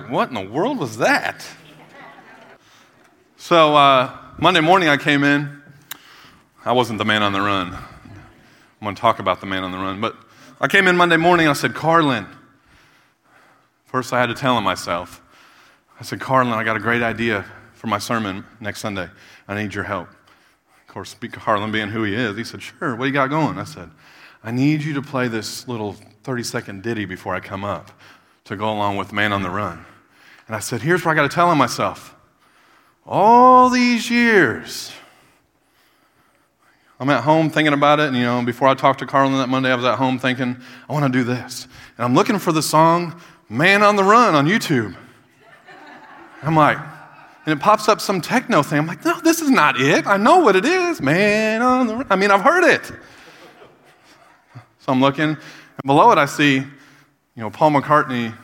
like, what in the world was that? So, uh, Monday morning I came in. I wasn't the man on the run. I'm going to talk about the man on the run. But I came in Monday morning. I said, Carlin. First, I had to tell him myself. I said, Carlin, I got a great idea for my sermon next Sunday. I need your help. Of course, Carlin being who he is, he said, Sure, what do you got going? I said, I need you to play this little 30 second ditty before I come up to go along with Man on the Run. And I said, Here's what I got to tell him myself. All these years, I'm at home thinking about it, and you know, before I talked to Carlin that Monday, I was at home thinking, I want to do this. And I'm looking for the song Man on the Run on YouTube. I'm like, and it pops up some techno thing. I'm like, no, this is not it. I know what it is. Man on the Run. I mean, I've heard it. So I'm looking, and below it, I see, you know, Paul McCartney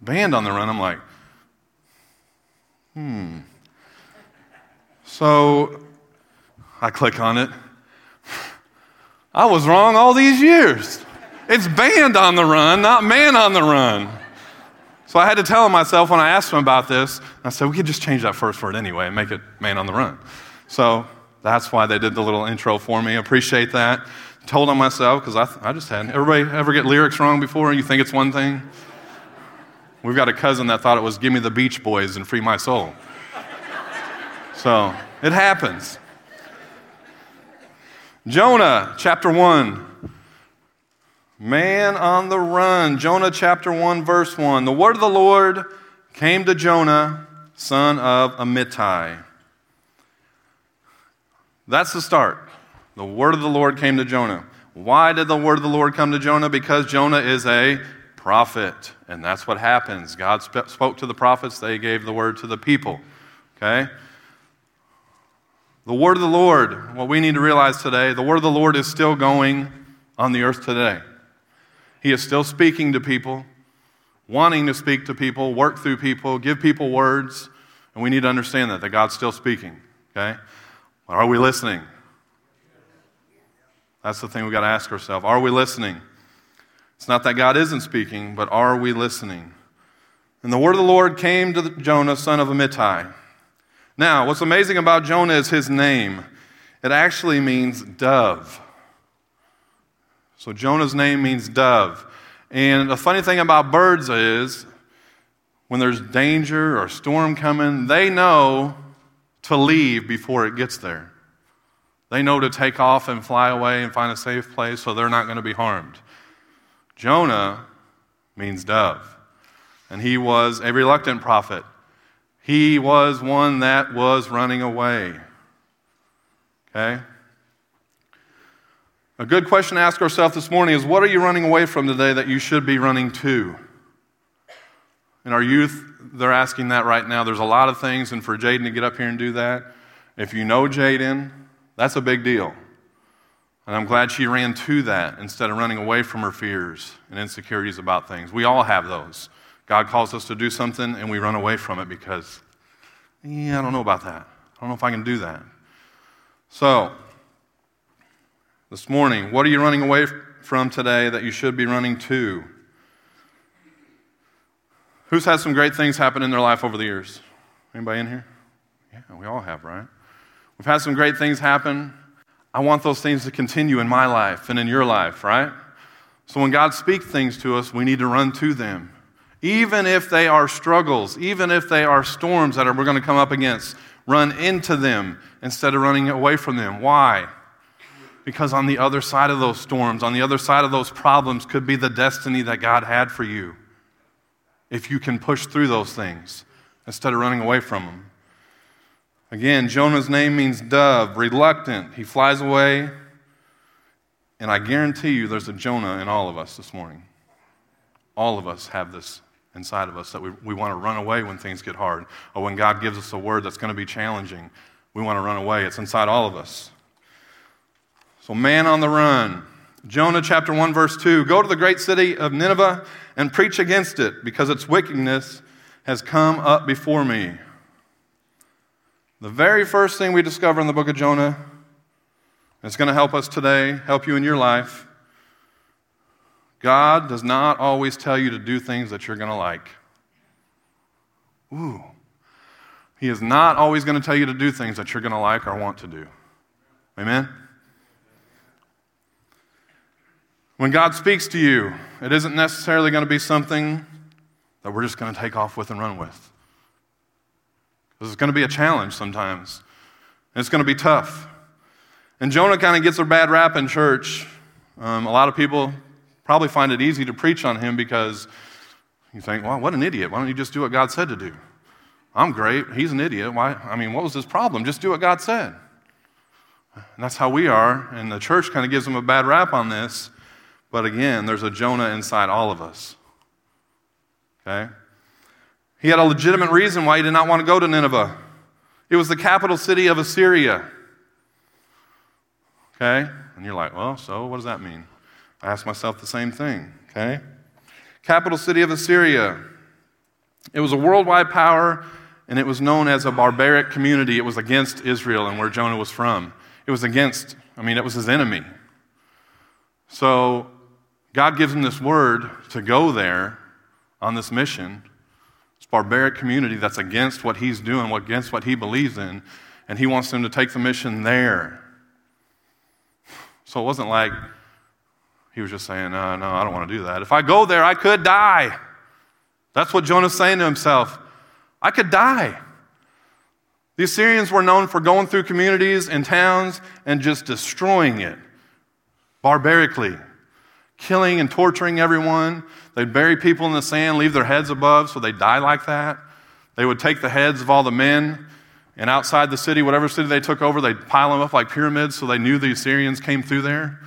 band on the run. I'm like, hmm. So I click on it. I was wrong all these years. It's band on the run, not man on the run. So I had to tell myself when I asked him about this, I said, we could just change that first word anyway and make it man on the run. So that's why they did the little intro for me. Appreciate that. Told on myself because I, I just had. Everybody ever get lyrics wrong before? And you think it's one thing? We've got a cousin that thought it was Give Me the Beach Boys and Free My Soul. So it happens. Jonah, chapter 1. Man on the run. Jonah chapter 1, verse 1. The word of the Lord came to Jonah, son of Amittai. That's the start. The word of the Lord came to Jonah. Why did the word of the Lord come to Jonah? Because Jonah is a prophet. And that's what happens. God sp- spoke to the prophets, they gave the word to the people. Okay? The word of the Lord, what we need to realize today, the word of the Lord is still going on the earth today. He is still speaking to people, wanting to speak to people, work through people, give people words. And we need to understand that, that God's still speaking. Okay? Are we listening? That's the thing we've got to ask ourselves. Are we listening? It's not that God isn't speaking, but are we listening? And the word of the Lord came to Jonah, son of Amittai. Now, what's amazing about Jonah is his name. It actually means dove. So Jonah's name means dove. And the funny thing about birds is when there's danger or storm coming, they know to leave before it gets there. They know to take off and fly away and find a safe place so they're not going to be harmed. Jonah means dove, and he was a reluctant prophet. He was one that was running away. Okay? A good question to ask ourselves this morning is what are you running away from today that you should be running to? In our youth, they're asking that right now. There's a lot of things, and for Jaden to get up here and do that, if you know Jaden, that's a big deal. And I'm glad she ran to that instead of running away from her fears and insecurities about things. We all have those. God calls us to do something and we run away from it because, yeah, I don't know about that. I don't know if I can do that. So, this morning, what are you running away from today that you should be running to? Who's had some great things happen in their life over the years? Anybody in here? Yeah, we all have, right? We've had some great things happen. I want those things to continue in my life and in your life, right? So when God speaks things to us, we need to run to them. Even if they are struggles, even if they are storms that are, we're going to come up against, run into them instead of running away from them. Why? Because on the other side of those storms, on the other side of those problems, could be the destiny that God had for you. If you can push through those things instead of running away from them. Again, Jonah's name means dove, reluctant. He flies away. And I guarantee you there's a Jonah in all of us this morning. All of us have this inside of us that we, we want to run away when things get hard or when God gives us a word that's going to be challenging. We want to run away. It's inside all of us. So, man on the run. Jonah chapter 1, verse 2 Go to the great city of Nineveh and preach against it, because its wickedness has come up before me. The very first thing we discover in the book of Jonah, it's going to help us today, help you in your life. God does not always tell you to do things that you're going to like. Ooh. He is not always going to tell you to do things that you're going to like or want to do. Amen? When God speaks to you, it isn't necessarily going to be something that we're just going to take off with and run with. This is going to be a challenge sometimes. It's going to be tough. And Jonah kind of gets a bad rap in church. Um, a lot of people probably find it easy to preach on him because you think, well, what an idiot. Why don't you just do what God said to do? I'm great. He's an idiot. Why? I mean, what was his problem? Just do what God said. And that's how we are. And the church kind of gives him a bad rap on this. But again, there's a Jonah inside all of us. Okay? He had a legitimate reason why he did not want to go to Nineveh. It was the capital city of Assyria. Okay? And you're like, well, so what does that mean? I ask myself the same thing. Okay? Capital city of Assyria. It was a worldwide power, and it was known as a barbaric community. It was against Israel and where Jonah was from. It was against, I mean, it was his enemy. So God gives him this word to go there on this mission, barbaric community that's against what he's doing, against what he believes in, and he wants them to take the mission there. So it wasn't like he was just saying, no, no, I don't want to do that. If I go there, I could die. That's what Jonah's saying to himself. I could die. The Assyrians were known for going through communities and towns and just destroying it barbarically killing and torturing everyone. They'd bury people in the sand, leave their heads above so they die like that. They would take the heads of all the men, and outside the city, whatever city they took over, they'd pile them up like pyramids so they knew the Assyrians came through there.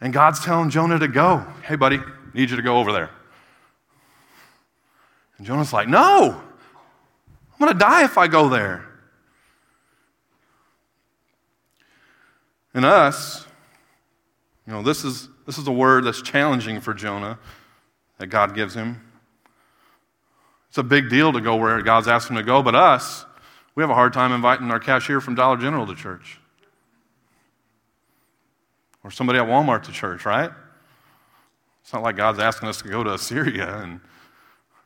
And God's telling Jonah to go. Hey, buddy, need you to go over there. And Jonah's like, No, I'm going to die if I go there. And us, you know, this is this is a word that's challenging for Jonah that God gives him. It's a big deal to go where God's asked him to go, but us, we have a hard time inviting our cashier from Dollar General to church. Or somebody at Walmart to church, right? It's not like God's asking us to go to Assyria. And,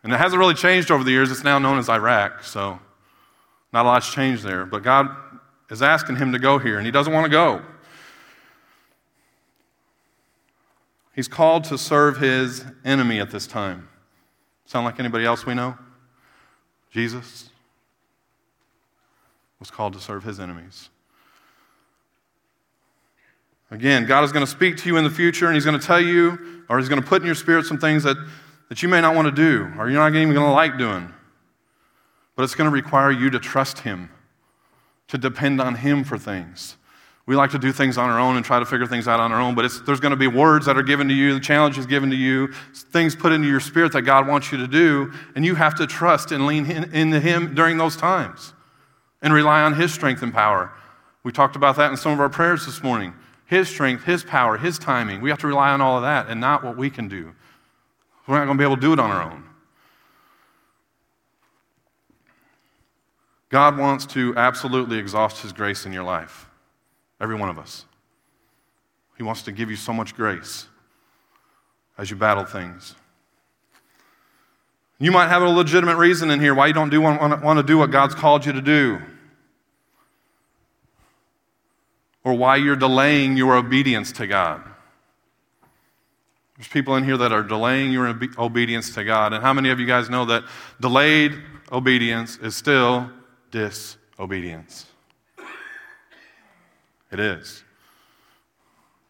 and it hasn't really changed over the years. It's now known as Iraq, so not a lot's changed there. But God is asking him to go here, and he doesn't want to go. He's called to serve his enemy at this time. Sound like anybody else we know? Jesus was called to serve his enemies. Again, God is going to speak to you in the future and he's going to tell you, or he's going to put in your spirit some things that, that you may not want to do, or you're not even going to like doing. But it's going to require you to trust him, to depend on him for things. We like to do things on our own and try to figure things out on our own, but there's going to be words that are given to you, the challenge is given to you, things put into your spirit that God wants you to do, and you have to trust and lean in, into Him during those times and rely on His strength and power. We talked about that in some of our prayers this morning. His strength, His power, His timing. We have to rely on all of that and not what we can do. We're not going to be able to do it on our own. God wants to absolutely exhaust His grace in your life. Every one of us. He wants to give you so much grace as you battle things. You might have a legitimate reason in here why you don't do want, want to do what God's called you to do. Or why you're delaying your obedience to God. There's people in here that are delaying your obedience to God. And how many of you guys know that delayed obedience is still disobedience? It is.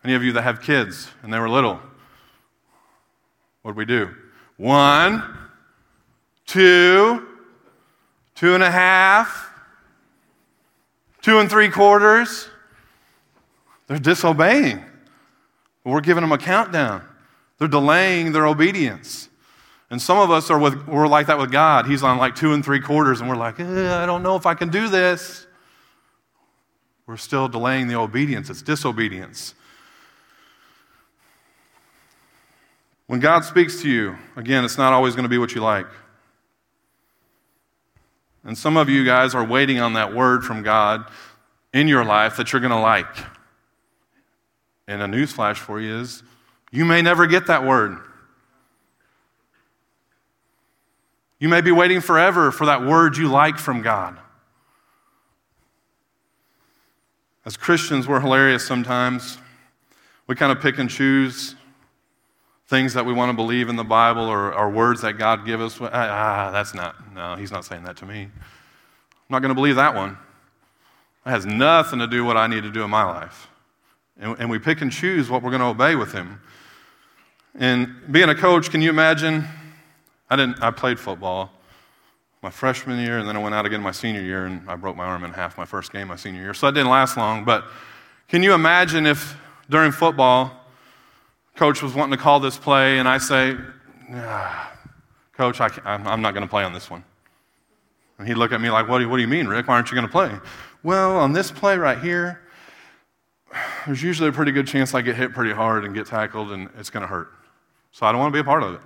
Any of you that have kids and they were little, what do we do? One, two, two and a half, two and three quarters. They're disobeying. We're giving them a countdown. They're delaying their obedience. And some of us are with, we're like that with God. He's on like two and three quarters, and we're like, eh, I don't know if I can do this we're still delaying the obedience. It's disobedience. When God speaks to you, again, it's not always going to be what you like. And some of you guys are waiting on that word from God in your life that you're going to like. And a newsflash for you is you may never get that word. You may be waiting forever for that word you like from God. As Christians, we're hilarious sometimes. We kind of pick and choose things that we want to believe in the Bible or, or words that God give us. Ah, ah, that's not, no, he's not saying that to me. I'm not going to believe that one. That has nothing to do with what I need to do in my life. And, and we pick and choose what we're going to obey with him. And being a coach, can you imagine? I didn't, I played football my freshman year, and then I went out again my senior year, and I broke my arm in half my first game my senior year. So that didn't last long. But can you imagine if during football, coach was wanting to call this play, and I say, Coach, I am not going to play on this one. And he'd look at me like, what do, you, what do you mean, Rick? Why aren't you going to play? Well, on this play right here, there's usually a pretty good chance I get hit pretty hard and get tackled, and it's going to hurt. So I don't want to be a part of it.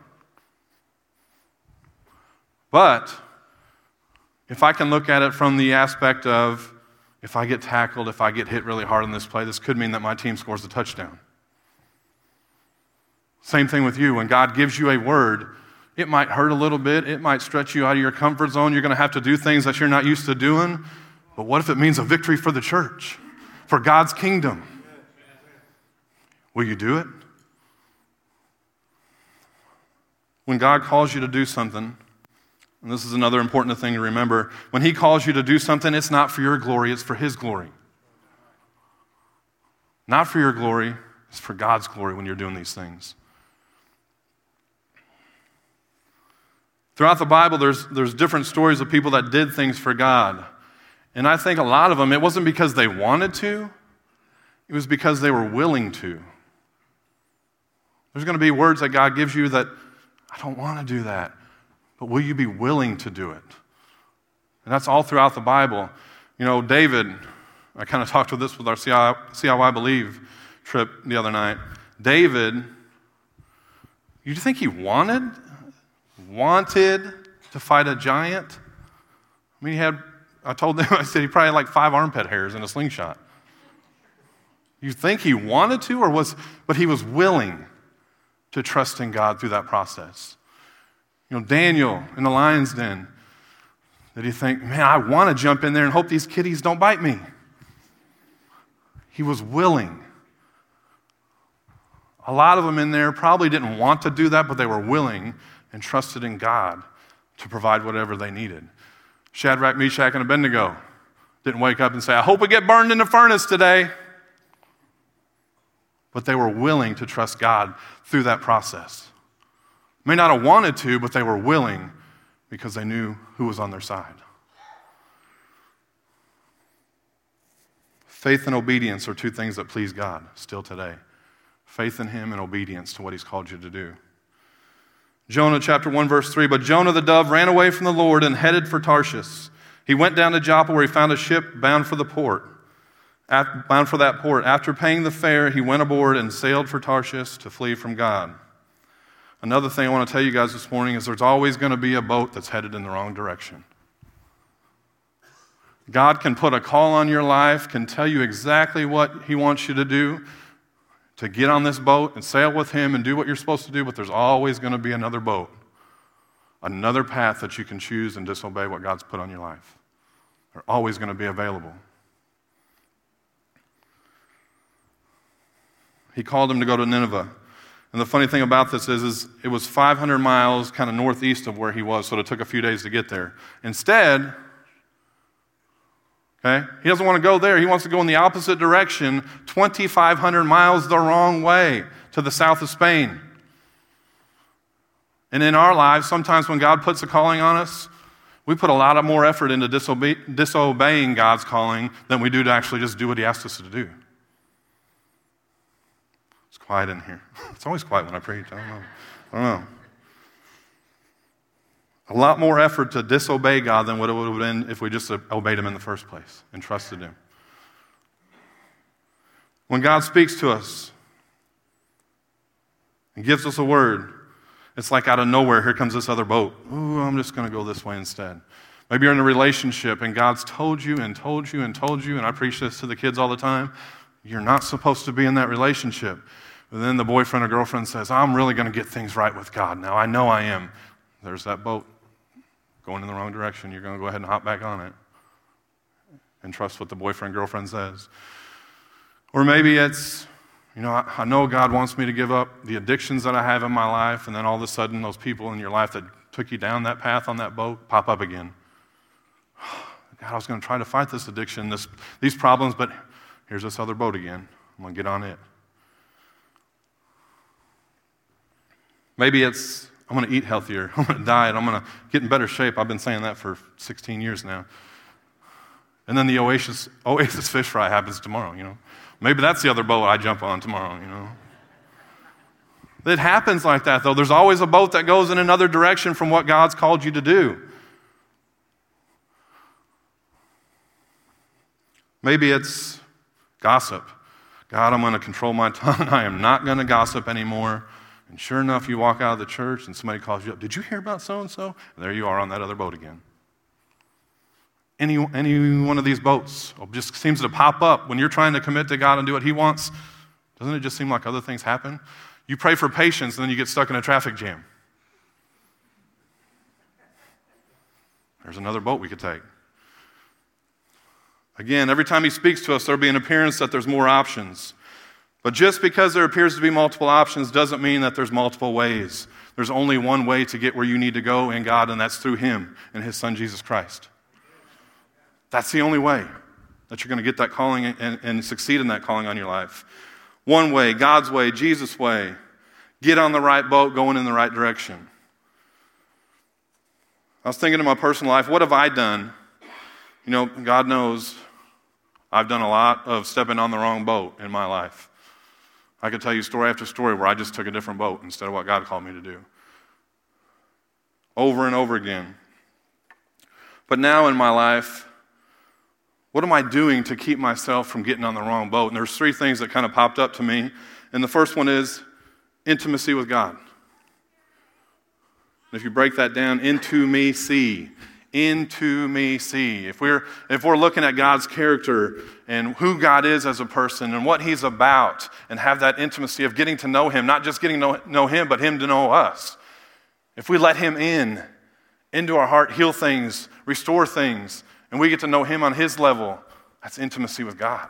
But if I can look at it from the aspect of if I get tackled, if I get hit really hard in this play, this could mean that my team scores a touchdown. Same thing with you. When God gives you a word, it might hurt a little bit. It might stretch you out of your comfort zone. You're going to have to do things that you're not used to doing. But what if it means a victory for the church, for God's kingdom? Will you do it? When God calls you to do something, and this is another important thing to remember, when He calls you to do something, it's not for your glory, it's for His glory. Not for your glory, it's for God's glory when you're doing these things. Throughout the Bible, there's, there's different stories of people that did things for God. And I think a lot of them, it wasn't because they wanted to, it was because they were willing to. There's going to be words that God gives you that, I don't want to do that, but will you be willing to do it? And that's all throughout the Bible. You know, David, I kind of talked with this with our I Believe trip the other night. David, you think he wanted wanted to fight a giant. I mean, he had, I told them, I said he probably had like five armpit hairs in a slingshot. You think he wanted to, or was, but he was willing to trust in God through that process. You know, Daniel in the lion's den, did he think, man, I want to jump in there and hope these kitties don't bite me? He was willing. A lot of them in there probably didn't want to do that, but they were willing and trusted in God to provide whatever they needed. Shadrach, Meshach, and Abednego didn't wake up and say, I hope we get burned in the furnace today. But they were willing to trust God through that process. May not have wanted to, but they were willing because they knew who was on their side. Faith and obedience are two things that please God still today. Faith in Him and obedience to what He's called you to do. Jonah chapter 1, verse 3. But Jonah the dove ran away from the Lord and headed for Tarshish. He went down to Joppa where he found a ship bound for the port, bound for that port. After paying the fare, he went aboard and sailed for Tarshish to flee from God. Another thing I want to tell you guys this morning is there's always going to be a boat that's headed in the wrong direction. God can put a call on your life, can tell you exactly what He wants you to do, to get on this boat and sail with him and do what you're supposed to do, but there's always going to be another boat, another path that you can choose and disobey what God's put on your life. They're always going to be available. He called him to go to Nineveh. And the funny thing about this is, is it was 500 miles kind of northeast of where he was, so it took a few days to get there. Instead, Okay? He doesn't want to go there. He wants to go in the opposite direction, 2,500 miles the wrong way to the south of Spain. And in our lives, sometimes when God puts a calling on us, we put a lot of more effort into disobe- disobeying God's calling than we do to actually just do what He asked us to do. Quiet in here. It's always quiet when I preach. I don't know. I don't know a lot more effort to disobey God than what it would have been if we just obeyed Him in the first place and trusted Him. When God speaks to us and gives us a word, it's like out of nowhere, here comes this other boat. Ooh, I'm just going to go this way instead. Maybe you're in a relationship and God's told you and told you and told you, and I preach this to the kids all the time you're not supposed to be in that relationship. But then the boyfriend or girlfriend says, I'm really going to get things right with God now. I know I am. There's that boat going in the wrong direction. You're going to go ahead and hop back on it and trust what the boyfriend, girlfriend says. Or maybe it's, you know, I, I know God wants me to give up the addictions that I have in my life, and then all of a sudden, those people in your life that took you down that path on that boat pop up again. God, I was going to try to fight this addiction, this, these problems, but here's this other boat again. I'm going to get on it. Maybe it's, I'm going to eat healthier. I'm going to diet. I'm going to get in better shape. I've been saying that for 16 years now. And then the oasis, oasis fish fry happens tomorrow, you know. Maybe that's the other boat I jump on tomorrow, you know. It happens like that, though. There's always a boat that goes in another direction from what God's called you to do. Maybe it's gossip. God, I'm going to control my tongue. I am not going to gossip anymore. And sure enough, you walk out of the church and somebody calls you up. Did you hear about so and so? There you are on that other boat again. Any, any one of these boats just seems to pop up when you're trying to commit to God and do what He wants. Doesn't it just seem like other things happen? You pray for patience, and then you get stuck in a traffic jam. There's another boat we could take. Again, every time he speaks to us, there'll be an appearance that there's more options. But just because there appears to be multiple options doesn't mean that there's multiple ways. There's only one way to get where you need to go in God, and that's through him and his son, Jesus Christ. That's the only way that you're going to get that calling and, and succeed in that calling on your life. One way, God's way, Jesus' way. Get on the right boat, going in the right direction. I was thinking in my personal life, what have I done? You know, God knows I've done a lot of stepping on the wrong boat in my life. I could tell you story after story where I just took a different boat instead of what God called me to do. Over and over again. But now in my life, what am I doing to keep myself from getting on the wrong boat? And there's three things that kind of popped up to me. And the first one is intimacy with God. If you break that down, into me see. Into me see. If we're, if we're looking at God's character and who God is as a person and what He's about, and have that intimacy of getting to know Him, not just getting to know, Him, but Him to know us. If we let Him in, into our heart, heal things, restore things, and we get to know Him on His level, that's intimacy with God.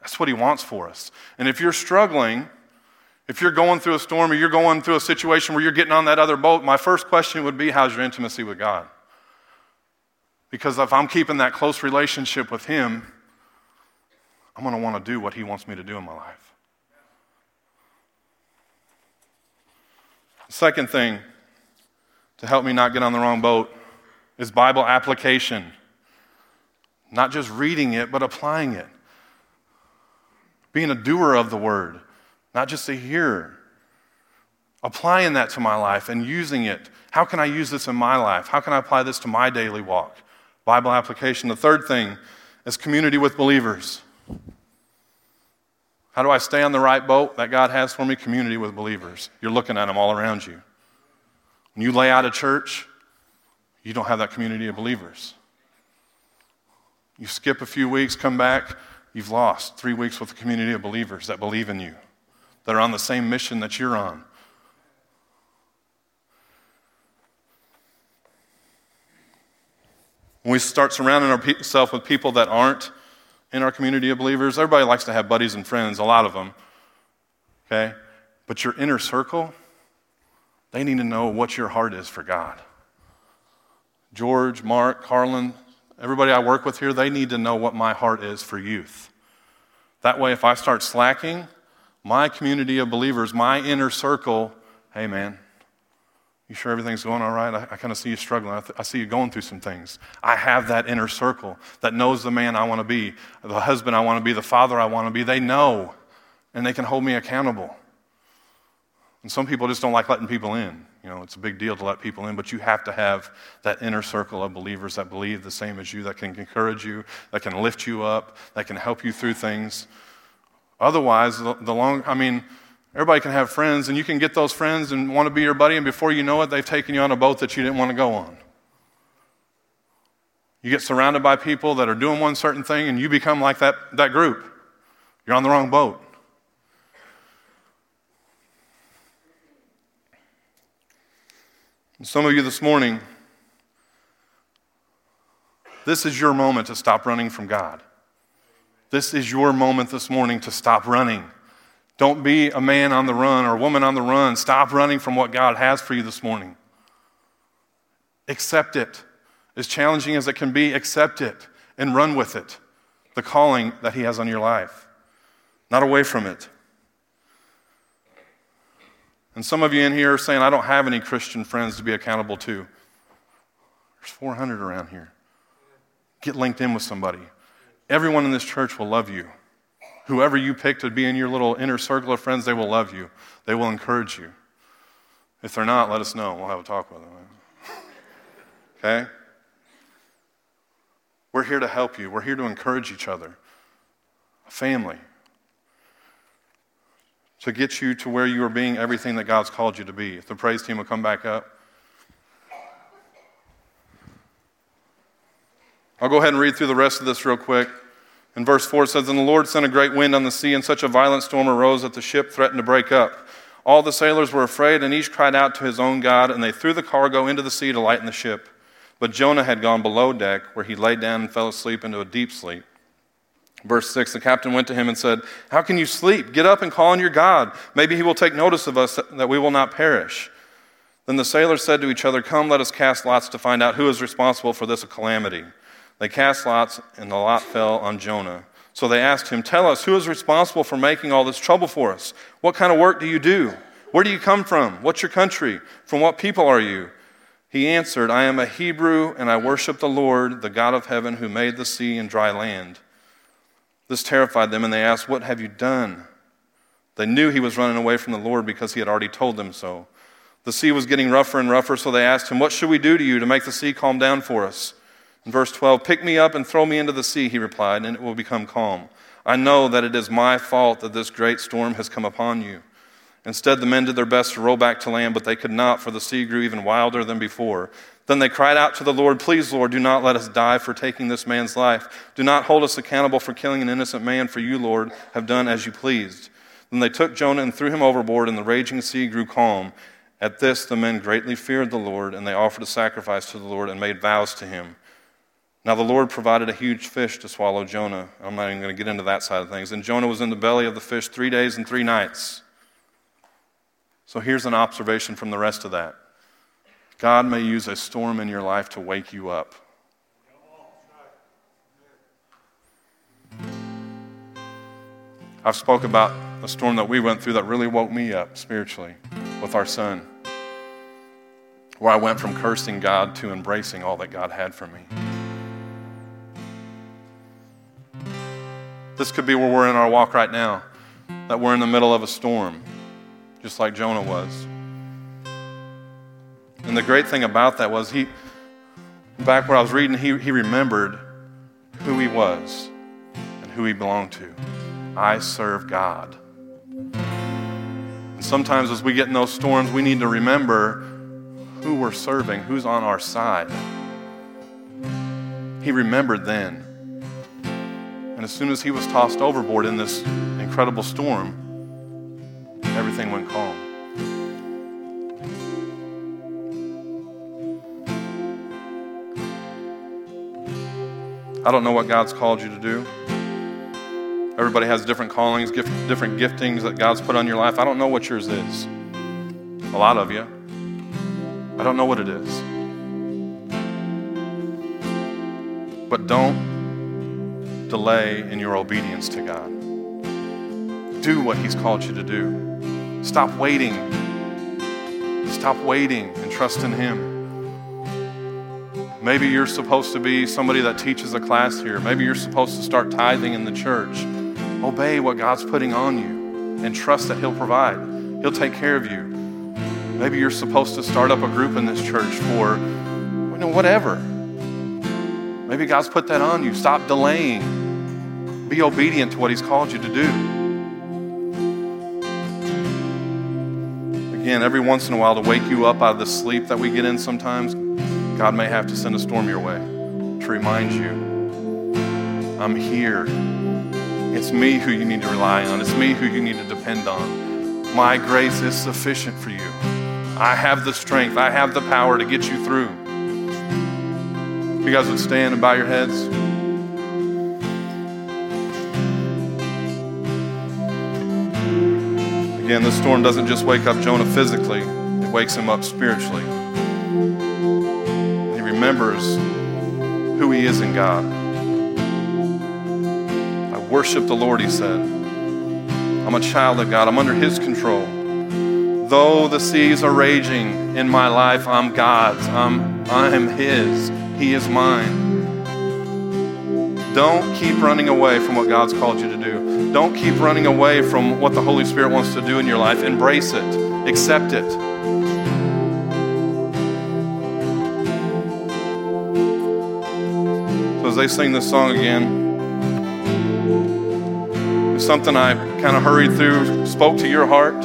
That's what He wants for us. And if you're struggling, if you're going through a storm or you're going through a situation where you're getting on that other boat, my first question would be how's your intimacy with God? Because if I'm keeping that close relationship with Him, I'm going to want to do what He wants me to do in my life. Second thing to help me not get on the wrong boat is Bible application. Not just reading it, but applying it. Being a doer of the word, not just a hearer. Applying that to my life and using it. How can I use this in my life? How can I apply this to my daily walk? Bible application. The third thing is community with believers. How do I stay on the right boat that God has for me? Community with believers. You're looking at them all around you. When you lay out a church, you don't have that community of believers. You skip a few weeks, come back, you've lost three weeks with a community of believers that believe in you, that are on the same mission that you're on. When we start surrounding ourselves with people that aren't in our community of believers, everybody likes to have buddies and friends, a lot of them. Okay? But your inner circle, they need to know what your heart is for God. George, Mark, Carlin, Everybody I work with here, they need to know what my heart is for youth. That way, if I start slacking, my community of believers, my inner circle, hey man, you sure everything's going all right? I, I kind of see you struggling. I, th- I, see you going through some things. I have that inner circle that knows the man I want to be, the husband I want to be, the father I want to be. They know, and they can hold me accountable. And some people just don't like letting people in. You know, it's a big deal to let people in, but you have to have that inner circle of believers that believe the same as you, that can encourage you, that can lift you up, that can help you through things. Otherwise, the, the long, I mean, everybody can have friends, and you can get those friends and want to be your buddy, and before you know it, they've taken you on a boat that you didn't want to go on. You get surrounded by people that are doing one certain thing, and you become like that, that group. You're on the wrong boat. And some of you this morning, This is your moment to stop running from God. This is your moment this morning to stop running. Don't be a man on the run or a woman on the run. Stop running from what God has for you this morning. Accept it. As challenging as it can be, accept it and run with it. The calling that He has on your life, not away from it. And some of you in here are saying, I don't have any Christian friends to be accountable to. There's 400 around here. Get linked in with somebody. Everyone in this church will love you. Whoever you pick to be in your little inner circle of friends, they will love you. They will encourage you. If they're not, let us know. We'll have a talk with them. Okay? We're here to help you. We're here to encourage each other. A family. To get you to where you are being everything that God's called you to be. If the praise team will come back up. I'll go ahead and read through the rest of this real quick. In verse 4 it says, And the Lord sent a great wind on the sea, and such a violent storm arose that the ship threatened to break up. All the sailors were afraid, and each cried out to his own God, and they threw the cargo into the sea to lighten the ship. But Jonah had gone below deck, where he lay down and fell asleep into a deep sleep. Verse 6 The captain went to him and said, How can you sleep? Get up and call on your God. Maybe he will take notice of us that we will not perish. Then the sailors said to each other, Come, let us cast lots to find out who is responsible for this calamity. They cast lots, and the lot fell on Jonah. So they asked him, Tell us, who is responsible for making all this trouble for us? What kind of work do you do? Where do you come from? What's your country? From what people are you? He answered, I am a Hebrew, and I worship the Lord, the God of heaven, who made the sea and dry land. This terrified them, and they asked, What have you done? They knew he was running away from the Lord because he had already told them so. The sea was getting rougher and rougher, so they asked him, What should we do to you to make the sea calm down for us? In verse 12, Pick me up and throw me into the sea, he replied, and it will become calm. I know that it is my fault that this great storm has come upon you. Instead, the men did their best to row back to land, but they could not, for the sea grew even wilder than before. Then they cried out to the Lord, Please, Lord, do not let us die for taking this man's life. Do not hold us accountable for killing an innocent man, for you, Lord, have done as you pleased. Then they took Jonah and threw him overboard, and the raging sea grew calm. At this, the men greatly feared the Lord, and they offered a sacrifice to the Lord and made vows to him. Now the Lord provided a huge fish to swallow Jonah. I'm not even going to get into that side of things. And Jonah was in the belly of the fish three days and three nights. So here's an observation from the rest of that God may use a storm in your life to wake you up. I've spoke about a storm that we went through that really woke me up spiritually with our son, where I went from cursing God to embracing all that God had for me. This could be where we're in our walk right now, that we're in the middle of a storm, just like Jonah was. And the great thing about that was he, back where I was reading, he, he remembered who he was and who he belonged to. I serve God. And sometimes as we get in those storms, we need to remember who we're serving, who's on our side. He remembered then. And as soon as he was tossed overboard in this incredible storm, everything went calm. I don't know what God's called you to do. Everybody has different callings, different giftings that God's put on your life. I don't know what yours is. A lot of you. I don't know what it is. But don't delay in your obedience to God. Do what He's called you to do. Stop waiting. Stop waiting and trust in Him. Maybe you're supposed to be somebody that teaches a class here. Maybe you're supposed to start tithing in the church. Obey what God's putting on you and trust that He'll provide. He'll take care of you. Maybe you're supposed to start up a group in this church for, you know, whatever. Maybe God's put that on you. Stop delaying. Be obedient to what He's called you to do. Again, every once in a while, to wake you up out of the sleep that we get in sometimes, God may have to send a storm your way to remind you I'm here. It's me who you need to rely on, it's me who you need to depend on. My grace is sufficient for you. I have the strength, I have the power to get you through. You guys would stand and bow your heads. Again, this storm doesn't just wake up Jonah physically, it wakes him up spiritually. He remembers who he is in God. I worship the Lord, he said. I'm a child of God, I'm under his control. Though the seas are raging in my life, I'm God's. I'm, I'm his. He is mine. Don't keep running away from what God's called you to do. Don't keep running away from what the Holy Spirit wants to do in your life. Embrace it, accept it. So, as they sing this song again, it's something I kind of hurried through, spoke to your heart.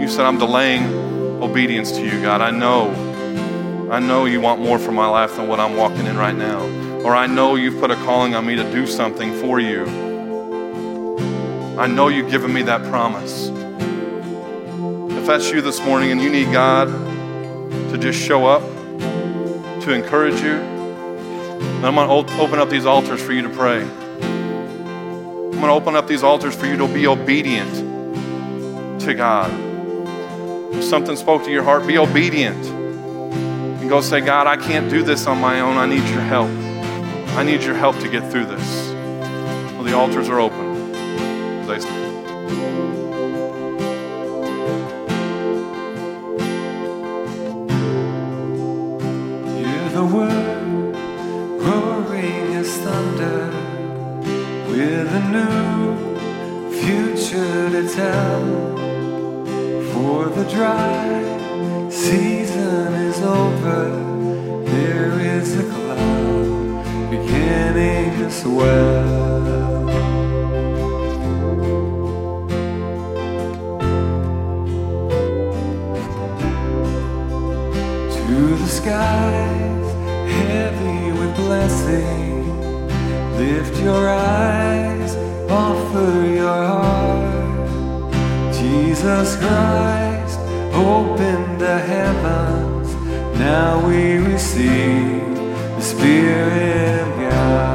You said, I'm delaying obedience to you, God. I know I know you want more for my life than what I'm walking in right now. Or I know you've put a calling on me to do something for you. I know you've given me that promise. If that's you this morning and you need God to just show up, to encourage you, then I'm going to open up these altars for you to pray. I'm going to open up these altars for you to be obedient to God. If something spoke to your heart, be obedient go say, God, I can't do this on my own. I need your help. I need your help to get through this. Well, the altars are open. Skies, heavy with blessing, lift your eyes, offer your heart. Jesus Christ, open the heavens now we receive the Spirit of God.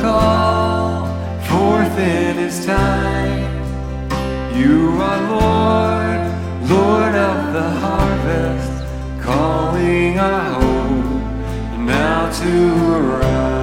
Call forth in His time. You are Lord, Lord of the harvest, calling our hope now to arise.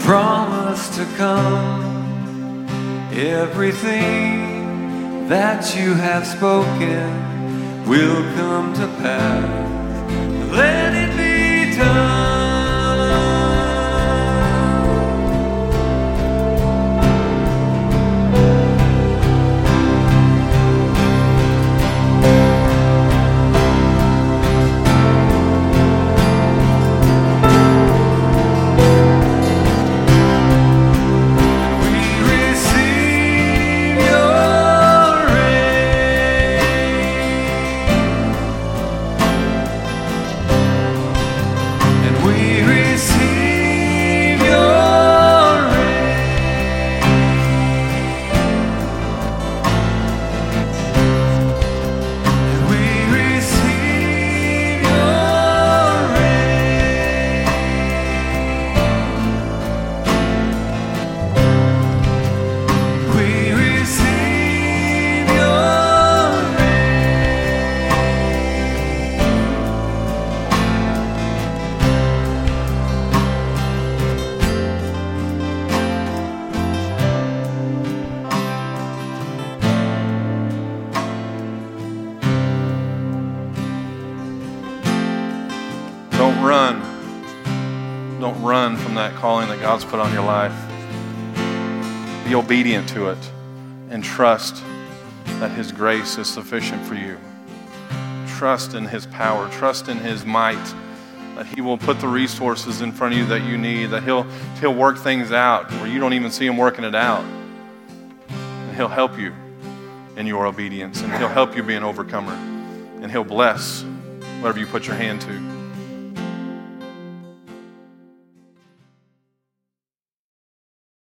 Promise to come. Everything that you have spoken will come to pass. Calling that God's put on your life. Be obedient to it and trust that His grace is sufficient for you. Trust in His power, trust in His might, that He will put the resources in front of you that you need, that He'll, he'll work things out where you don't even see Him working it out. And He'll help you in your obedience, and He'll help you be an overcomer, and He'll bless whatever you put your hand to.